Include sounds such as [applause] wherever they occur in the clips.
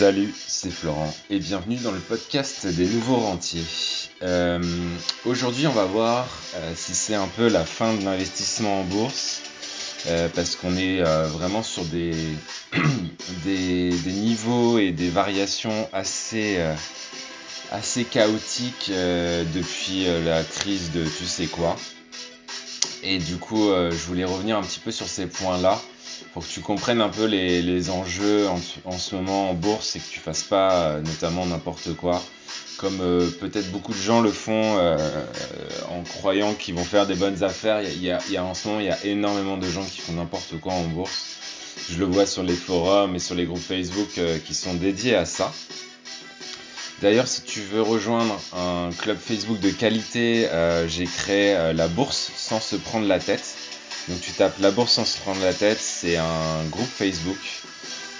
Salut, c'est Florent et bienvenue dans le podcast des nouveaux rentiers. Euh, Aujourd'hui, on va voir euh, si c'est un peu la fin de l'investissement en bourse euh, parce qu'on est vraiment sur [clears throat] des, des, niveaux et des variations assez, assez chaotiques depuis la crise de tu sais quoi. Et du coup, je voulais revenir un petit peu sur ces points-là pour que tu comprennes un peu les, enjeux en, ce moment en bourse et que tu fasses pas euh, notamment n'importe quoi comme euh, peut-être beaucoup de gens le font euh, en croyant qu'ils vont faire des bonnes affaires. Il y, a, en ce moment il y a énormément de gens qui font n'importe quoi en bourse. Je le vois sur les forums et sur les groupes Facebook qui sont dédiés à ça. D'ailleurs, si tu veux rejoindre un club Facebook de qualité, j'ai créé la bourse sans se prendre la tête. Donc tu tapes la bourse sans se prendre la tête, c'est un groupe Facebook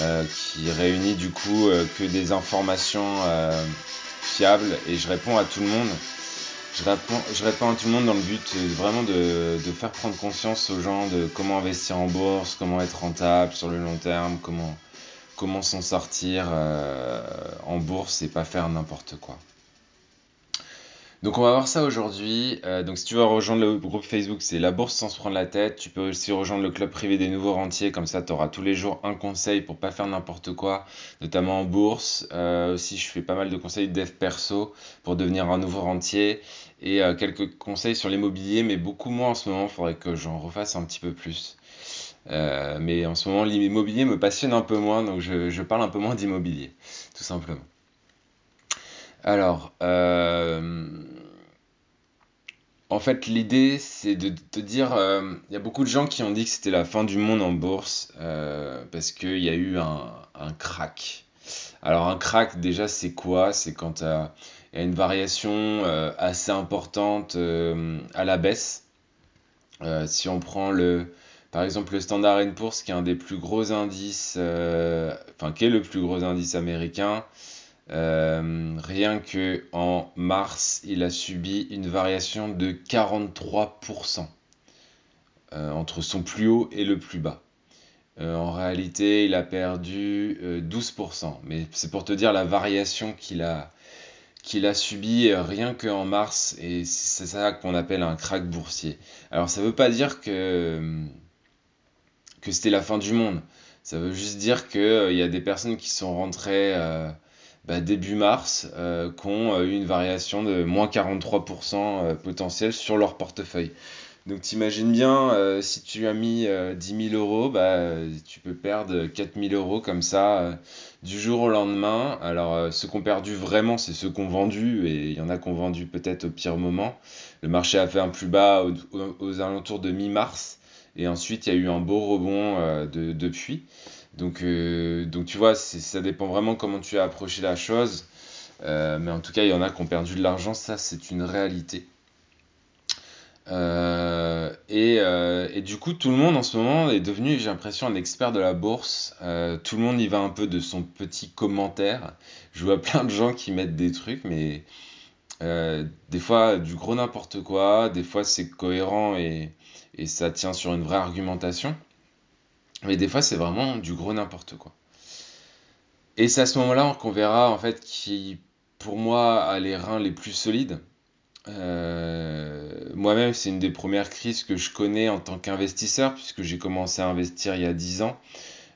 euh, qui réunit du coup euh, que des informations euh, fiables et je réponds à tout le monde. Je réponds, à tout le monde dans le but vraiment de, faire prendre conscience aux gens de comment investir en bourse, comment être rentable sur le long terme, comment, comment s'en sortir en bourse et pas faire n'importe quoi. Donc on va voir ça aujourd'hui. Euh, donc si tu veux rejoindre le groupe Facebook, c'est la bourse sans se prendre la tête. Tu peux aussi rejoindre le club privé des nouveaux rentiers, comme ça tu auras tous les jours un conseil pour pas faire n'importe quoi, notamment en bourse. Euh, aussi je fais pas mal de conseils de dev perso pour devenir un nouveau rentier et euh, quelques conseils sur l'immobilier, mais beaucoup moins en ce moment. Il faudrait que j'en refasse un petit peu plus. Euh, mais en ce moment l'immobilier me passionne un peu moins, donc je, je parle un peu moins d'immobilier, tout simplement. Alors, euh, en fait, l'idée, c'est de te dire, il euh, y a beaucoup de gens qui ont dit que c'était la fin du monde en bourse euh, parce qu'il y a eu un, un, crack. Alors, un crack, déjà, c'est quoi? C'est quand il y a une variation assez importante à la baisse. Si on prend le, par exemple, le Standard Poor's, qui est un des plus gros indices, enfin, qui est le plus gros indice américain, euh, rien que en mars, il a subi une variation de 43% euh, entre son plus haut et le plus bas. Euh, en réalité, il a perdu 12%, mais c'est pour te dire la variation qu'il a, qu'il a subi rien qu'en mars, et c'est ça qu'on appelle un crack boursier. Alors ça veut pas dire que, que c'était la fin du monde, ça veut juste dire qu'il y a des personnes qui sont rentrées bah, début mars, euh, qui ont eu une variation de moins 43% euh, potentiel sur leur portefeuille. Donc t'imagines bien, euh, si tu as mis euh, 10 000 euros, bah, tu peux perdre 4 000 euros comme ça euh, du jour au lendemain. Alors euh, ceux qui ont perdu vraiment, c'est ceux qui ont vendu, et il y en a qui vendu peut-être au pire moment. Le marché a fait un plus bas aux, alentours de mi-mars, et ensuite il y a eu un beau rebond euh, de, depuis. Donc, euh, donc tu vois, ça dépend vraiment comment tu as approché la chose. Euh, mais en tout cas, il y en a qui ont perdu de l'argent, ça c'est une réalité. Euh, et, du coup, tout le monde en ce moment est devenu, j'ai l'impression, un expert de la bourse. Tout le monde y va un peu de son petit commentaire. Je vois plein de gens qui mettent des trucs, mais des fois du gros n'importe quoi, des fois c'est cohérent et ça tient sur une vraie argumentation. Mais des fois, c'est vraiment du gros n'importe quoi. Et c'est à ce moment-là qu'on verra, en fait, qui, pour moi, a les reins les plus solides. Euh, Moi-même, c'est une des premières crises que je connais en tant qu'investisseur, puisque j'ai commencé à investir il y a 10 ans.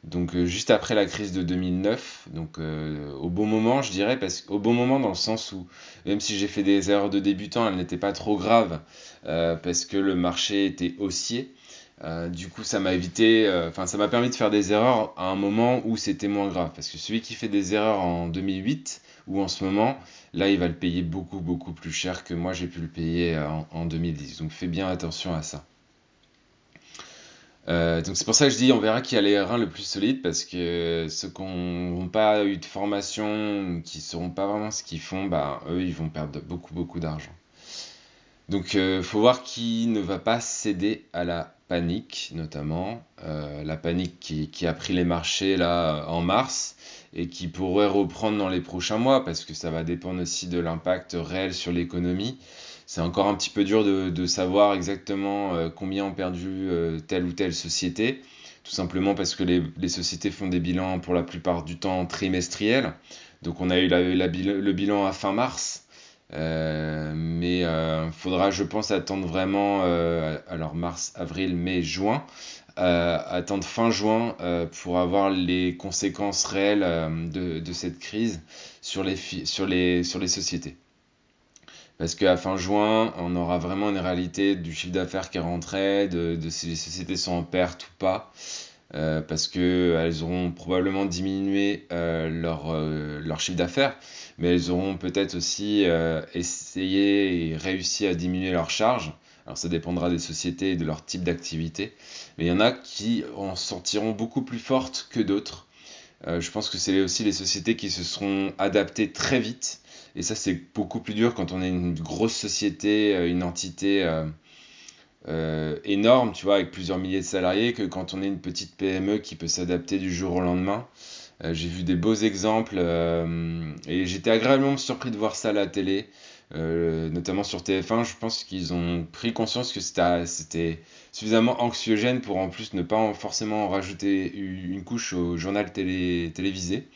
Donc, euh, juste après la crise de 2009. Donc, euh, au bon moment, je dirais, parce qu'au bon moment, dans le sens où, même si j'ai fait des erreurs de débutant, elles n'étaient pas trop graves, parce que le marché était haussier. Euh, du coup, ça m'a évité, euh, enfin, ça m'a permis de faire des erreurs à un moment où c'était moins grave. Parce que celui qui fait des erreurs en 2008 ou en ce moment, là, il va le payer beaucoup, beaucoup plus cher que moi, j'ai pu le payer en, en 2010. Donc, fais bien attention à ça. Euh, donc c'est pour ça que je dis on verra qui a les reins le plus solides parce que ceux qui n'ont pas eu de formation, qui ne sauront pas vraiment ce qu'ils font, bah eux ils vont perdre beaucoup beaucoup d'argent. Donc euh, faut voir qui ne va pas céder à la panique, notamment euh, la panique qui, a pris les marchés là en mars et qui pourrait reprendre dans les prochains mois parce que ça va dépendre aussi de l'impact réel sur l'économie. C'est encore un petit peu dur de, savoir exactement euh, combien ont perdu telle ou telle société. tout simplement parce que les, sociétés font des bilans pour la plupart du temps trimestriels. Donc on a eu le bilan à fin mars, mais il euh, faudra, je pense, attendre vraiment, euh, alors mars, avril, mai, juin, attendre fin juin pour avoir les conséquences réelles de, cette crise sur les, sociétés. Parce qu'à fin juin, on aura vraiment une réalité du chiffre d'affaires qui est rentré, de, si les sociétés sont en perte ou pas. Euh, parce qu'elles auront probablement diminué euh, euh, leur, chiffre d'affaires, mais elles auront peut-être aussi essayé et réussi à diminuer leurs charges. Alors ça dépendra des sociétés et de leur type d'activité, mais il y en a qui en sortiront beaucoup plus fortes que d'autres. je pense que c'est aussi les sociétés qui se seront adaptées très vite et ça, c'est beaucoup plus dur quand on est une grosse société, euh, une entité euh, euh, énorme, tu vois, avec plusieurs milliers de salariés, que quand on est une petite PME qui peut s'adapter du jour au lendemain. J'ai vu des beaux exemples et j'étais agréablement surpris de voir ça à la télé, notamment sur TF1. Je pense qu'ils ont pris conscience que c'était suffisamment anxiogène pour en plus ne pas forcément en rajouter une couche au journal télé, télévisé.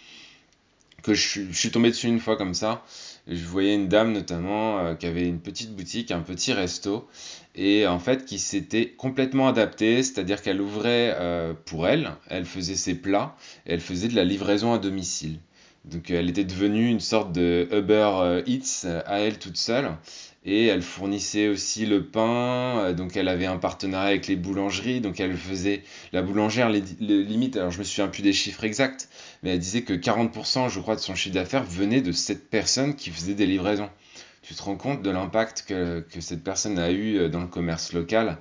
Que je suis tombé dessus une fois comme ça je voyais une dame notamment euh, qui avait une petite boutique, un petit resto, et en fait qui s'était complètement adaptée, c'est-à-dire qu'elle ouvrait euh, pour elle, elle faisait ses plats, elle faisait de la livraison à domicile. Donc elle était devenue une sorte de Uber Eats à elle toute seule et elle fournissait aussi le pain, euh, donc elle avait un partenariat avec les boulangeries, donc elle faisait la boulangère les, limites, alors je me souviens plus des chiffres exacts, mais elle disait que 40% je crois de son chiffre d'affaires venait de cette personne qui faisait des livraisons. Tu te rends compte de l'impact que, cette personne a eu euh, dans le commerce local?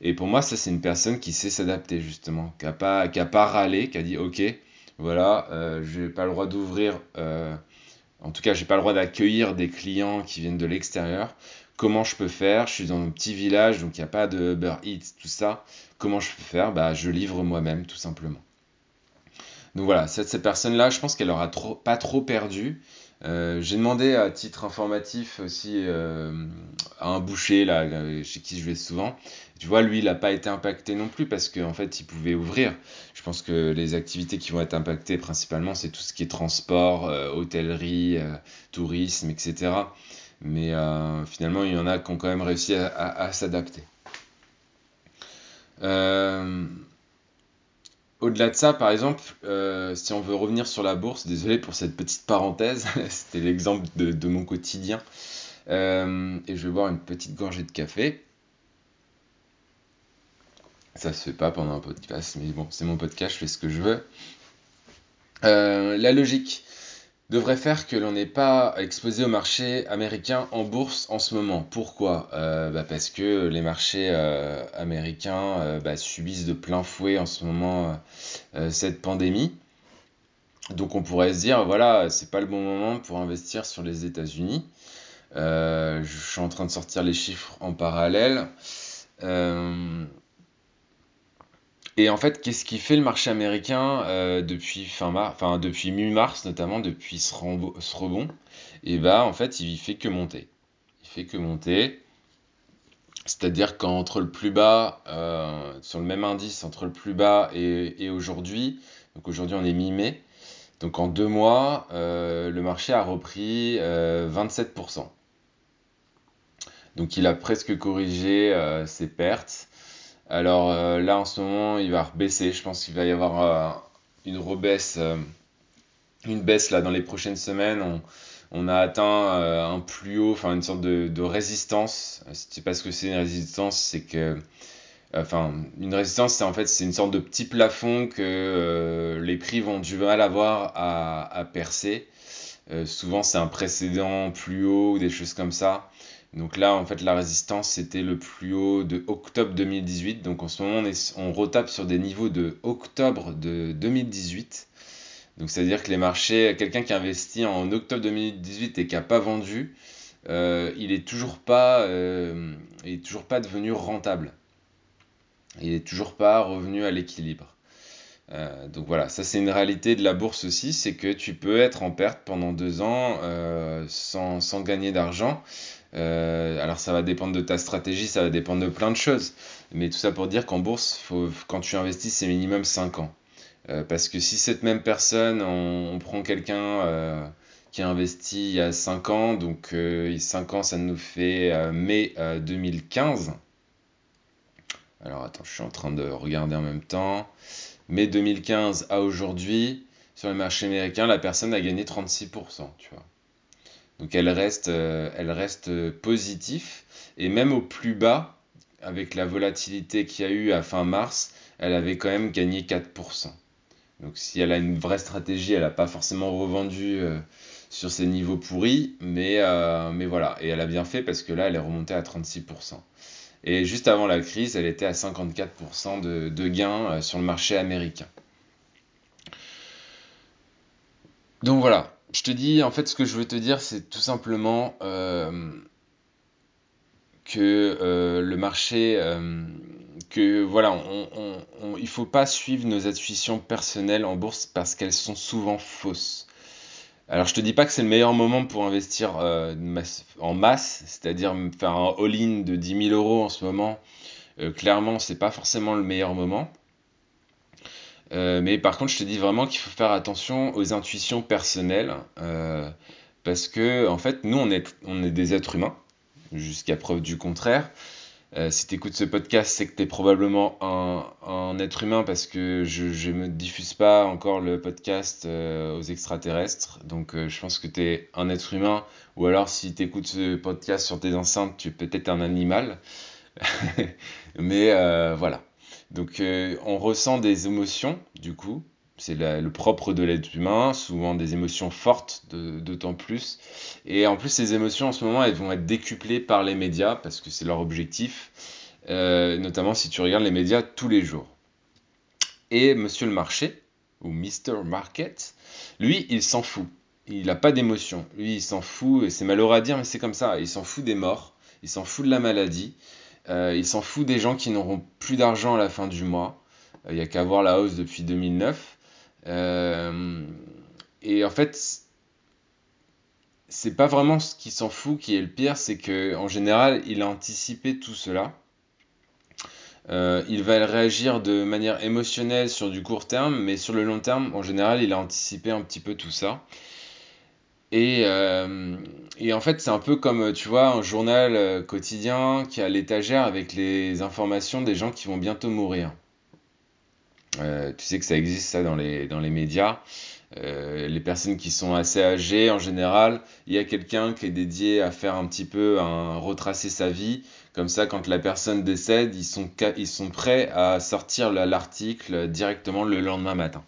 Et pour moi, ça, c'est une personne qui sait s'adapter, justement, qui n'a pas, pas râlé, qui a dit Ok, voilà, euh, je n'ai pas le droit d'ouvrir en tout cas, j'ai pas le droit d'accueillir des clients qui viennent de l'extérieur. Comment je peux faire? Je suis dans un petit village, donc il n'y a pas de Uber Eats, tout ça. Comment je peux faire? Bah, Je livre moi-même, tout simplement. Donc voilà, cette, personne-là, je pense qu'elle aura trop, pas trop perdu. Euh, j'ai demandé à titre informatif aussi euh, à un boucher là, euh, chez qui je vais souvent. Tu vois, lui, il n'a pas été impacté non plus parce qu'en fait, il pouvait ouvrir. Je pense que les activités qui vont être impactées principalement, c'est tout ce qui est transport, hôtellerie, tourisme, etc. Mais finalement, il y en a qui ont quand même réussi à, s'adapter. Au-delà de ça, par exemple, euh, si on veut revenir sur la bourse, désolé pour cette petite parenthèse, [laughs] c'était l'exemple de, mon quotidien. Euh, et je vais boire une petite gorgée de café. Ça se fait pas pendant un podcast, mais bon, c'est mon podcast, je fais ce que je veux. Euh, la logique devrait faire que l'on n'est pas exposé au marché américain en bourse en ce moment. Pourquoi? Euh, bah Parce que les marchés euh, américains bah, subissent de plein fouet en ce moment cette pandémie. Donc on pourrait se dire, voilà, c'est pas le bon moment pour investir sur les États-Unis. je suis en train de sortir les chiffres en parallèle. Et en fait, qu'est-ce qui fait le marché américain euh, depuis fin mars, enfin depuis mi-mars notamment, depuis ce, rebond? Et bah en fait, il fait que monter. Il fait que monter. C'est-à-dire qu'entre le plus bas, euh, sur le même indice, entre le plus bas et, aujourd'hui, donc aujourd'hui on est mi-mai, donc en deux mois, euh, le marché a repris 27%. Donc il a presque corrigé ses pertes. Alors euh, là, en ce moment, il va baisser. Je pense qu'il va y avoir euh, une rebaisse, euh, une baisse là dans les prochaines semaines. On, a atteint un plus haut, enfin une sorte de, résistance. C'est parce que c'est une résistance, c'est que, enfin, une résistance, c'est en fait c'est une sorte de petit plafond que les prix vont du mal avoir à, à percer. souvent, c'est un précédent plus haut ou des choses comme ça. Donc là, en fait, la résistance, c'était le plus haut de octobre 2018. Donc en ce moment, on, retape sur des niveaux de octobre de 2018. Donc c'est-à-dire que les marchés, quelqu'un qui investit en octobre 2018 et qui n'a pas vendu, euh, il est toujours pas, euh, toujours pas devenu rentable. Il est toujours pas revenu à l'équilibre. Euh, donc voilà, ça c'est une réalité de la bourse aussi, c'est que tu peux être en perte pendant deux ans sans, sans, gagner d'argent. Alors ça va dépendre de ta stratégie, ça va dépendre de plein de choses. Mais tout ça pour dire qu'en bourse, quand tu investis, c'est minimum 5 ans. parce que si cette même personne, on, prend quelqu'un qui a investi il y a 5 ans, donc 5 ans ça nous fait mai 2015. Alors attends, je suis en train de regarder en même temps. Mai 2015 à aujourd'hui, sur le marché américain, la personne a gagné 36%, tu vois. Donc elle reste, euh, elle reste positif. Et même au plus bas, avec la volatilité qu'il y a eu à fin mars, elle avait quand même gagné 4%. Donc si elle a une vraie stratégie, elle n'a pas forcément revendu euh, sur ces niveaux pourris, mais, euh, mais voilà. Et elle a bien fait parce que là, elle est remontée à 36%. Et juste avant la crise, elle était à 54% de, gains euh, sur le marché américain. Donc voilà, je te dis, en fait, ce que je veux te dire, c'est tout simplement euh, que euh, le marché, que voilà, il ne faut pas suivre nos intuitions personnelles en bourse parce qu'elles sont souvent fausses. Alors je te dis pas que c'est le meilleur moment pour investir euh, en masse, c'est-à-dire faire un all-in de 10 000 euros en ce moment. Euh, clairement, c'est pas forcément le meilleur moment. Euh, mais par contre, je te dis vraiment qu'il faut faire attention aux intuitions personnelles, parce que en fait, nous, on est, des êtres humains, jusqu'à preuve du contraire. Euh, si tu écoutes ce podcast, c'est que tu es probablement un, être humain parce que je ne me diffuse pas encore le podcast euh, aux extraterrestres. Donc euh, je pense que tu es un être humain. Ou alors si tu écoutes ce podcast sur tes enceintes, tu es peut-être un animal. [laughs] Mais voilà. Donc on ressent des émotions du coup. C'est le propre de l'être humain, souvent des émotions fortes, d'autant plus. Et en plus, ces émotions en ce moment, elles vont être décuplées par les médias, parce que c'est leur objectif, euh, notamment si tu regardes les médias tous les jours. Et Monsieur le Marché, ou Mr. Market, lui, il s'en fout. Il n'a pas d'émotion. Lui, il s'en fout, et c'est malheureux à dire, mais c'est comme ça. Il s'en fout des morts, il s'en fout de la maladie, euh, il s'en fout des gens qui n'auront plus d'argent à la fin du mois. Euh, il n'y a qu'à voir la hausse depuis 2009. Euh, et en fait, c'est pas vraiment ce qui s'en fout qui est le pire, c'est que en général, il a anticipé tout cela. Euh, il va réagir de manière émotionnelle sur du court terme, mais sur le long terme, en général, il a anticipé un petit peu tout ça. Et, euh, et en fait, c'est un peu comme, tu vois, un journal quotidien qui a l'étagère avec les informations des gens qui vont bientôt mourir. Euh, tu sais que ça existe ça dans les, dans les médias. Euh, les personnes qui sont assez âgées, en général, il y a quelqu'un qui est dédié à faire un petit peu, un, retracer sa vie. Comme ça, quand la personne décède, ils sont, ils sont prêts à sortir l'article directement le lendemain matin.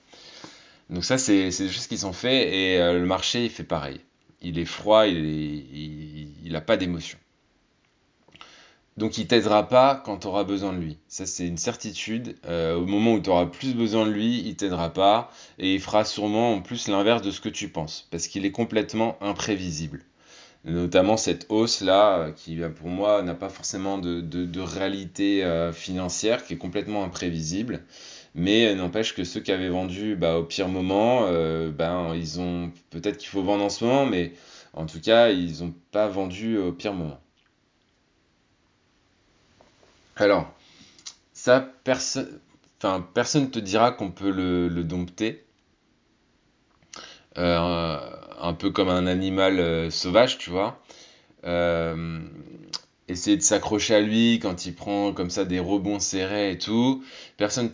Donc ça, c'est des choses qui sont faites et euh, le marché, il fait pareil. Il est froid, il n'a pas d'émotion. Donc il t'aidera pas quand tu auras besoin de lui. Ça c'est une certitude. Euh, au moment où tu auras plus besoin de lui, il t'aidera pas et il fera sûrement en plus l'inverse de ce que tu penses parce qu'il est complètement imprévisible. Notamment cette hausse là euh, qui pour moi n'a pas forcément de, réalité financière qui est complètement imprévisible. Mais n'empêche que ceux qui avaient vendu bah, au pire moment, ben ils ont peut-être qu'il faut vendre en ce moment, mais en tout cas ils n'ont pas vendu au pire moment. Alors, ça, personne, personne te dira qu'on peut le, dompter. Euh, un peu comme un animal euh, sauvage, tu vois. Euh, essayer de s'accrocher à lui quand il prend comme ça des rebonds serrés et tout. Personne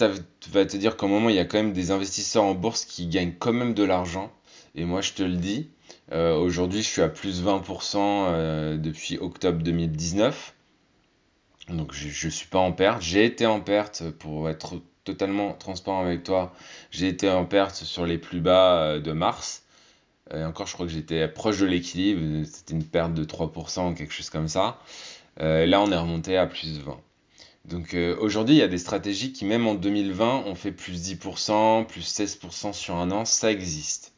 va te dire qu'au moment, il y a quand même des investisseurs en bourse qui gagnent quand même de l'argent. Et moi, je te le dis, aujourd'hui, je suis à plus 20% depuis octobre 2019. Donc je ne suis pas en perte. J'ai été en perte pour être totalement transparent avec toi. J'ai été en perte sur les plus bas euh, de mars. Et encore, je crois que j'étais proche de l'équilibre. C'était une perte de 3%, quelque chose comme ça. Euh, là, on est remonté à plus 20. Donc euh, aujourd'hui, il y a des stratégies qui, même en 2020, ont fait plus 10%, plus 16% sur un an. Ça existe.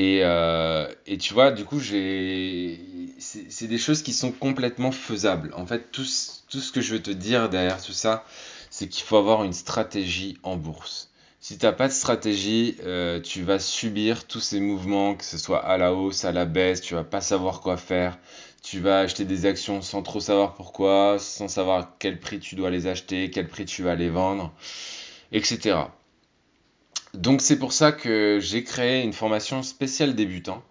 Euh, et, tu vois, du coup, c'est des choses qui sont complètement faisables. En fait, tout, ce que je veux te dire derrière tout ça, c'est qu'il faut avoir une stratégie en bourse. Si tu n'as pas de stratégie, euh, tu vas subir tous ces mouvements, que ce soit à la hausse, à la baisse, tu vas pas savoir quoi faire. Tu vas acheter des actions sans trop savoir pourquoi, sans savoir quel prix tu dois les acheter, quel prix tu vas les vendre, etc. Donc c'est pour ça que j'ai créé une formation spéciale débutant.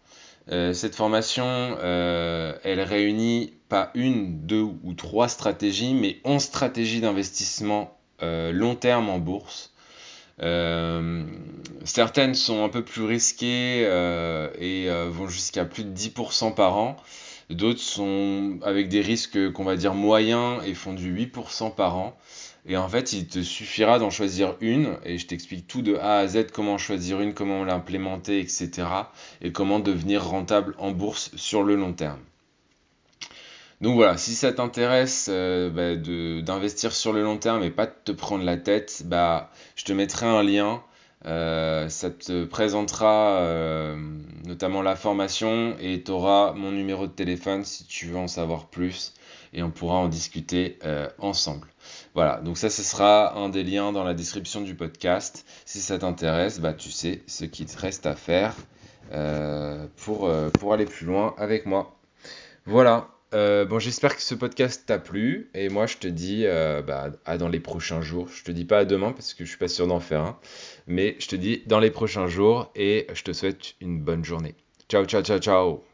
Euh, cette formation, euh, elle réunit pas une, deux ou trois stratégies, mais onze stratégies d'investissement euh, long terme en bourse. certaines sont un peu plus risquées et vont jusqu'à plus de 10% par an. D'autres sont avec des risques qu'on va dire moyens et font du 8% par an. Et en fait, il te suffira d'en choisir une, et je t'explique tout de A à Z, comment choisir une, comment l'implémenter, etc. Et comment devenir rentable en bourse sur le long terme. Donc voilà, si ça t'intéresse euh, bah, d'investir sur le long terme et pas de te prendre la tête, bah, je te mettrai un lien. Euh, ça te présentera euh, notamment la formation et tu auras mon numéro de téléphone si tu veux en savoir plus et on pourra en discuter ensemble. Voilà, donc ça, ce sera un des liens dans la description du podcast. Si ça t'intéresse, bah, tu sais ce qu'il te reste à faire euh, pour, euh, pour aller plus loin avec moi. Voilà, euh, bon, j'espère que ce podcast t'a plu et moi je te dis bah, à dans les prochains jours. Je te dis pas à demain parce que je suis pas sûr d'en faire un, mais je te dis dans les prochains jours et je te souhaite une bonne journée. Ciao, ciao, ciao, ciao.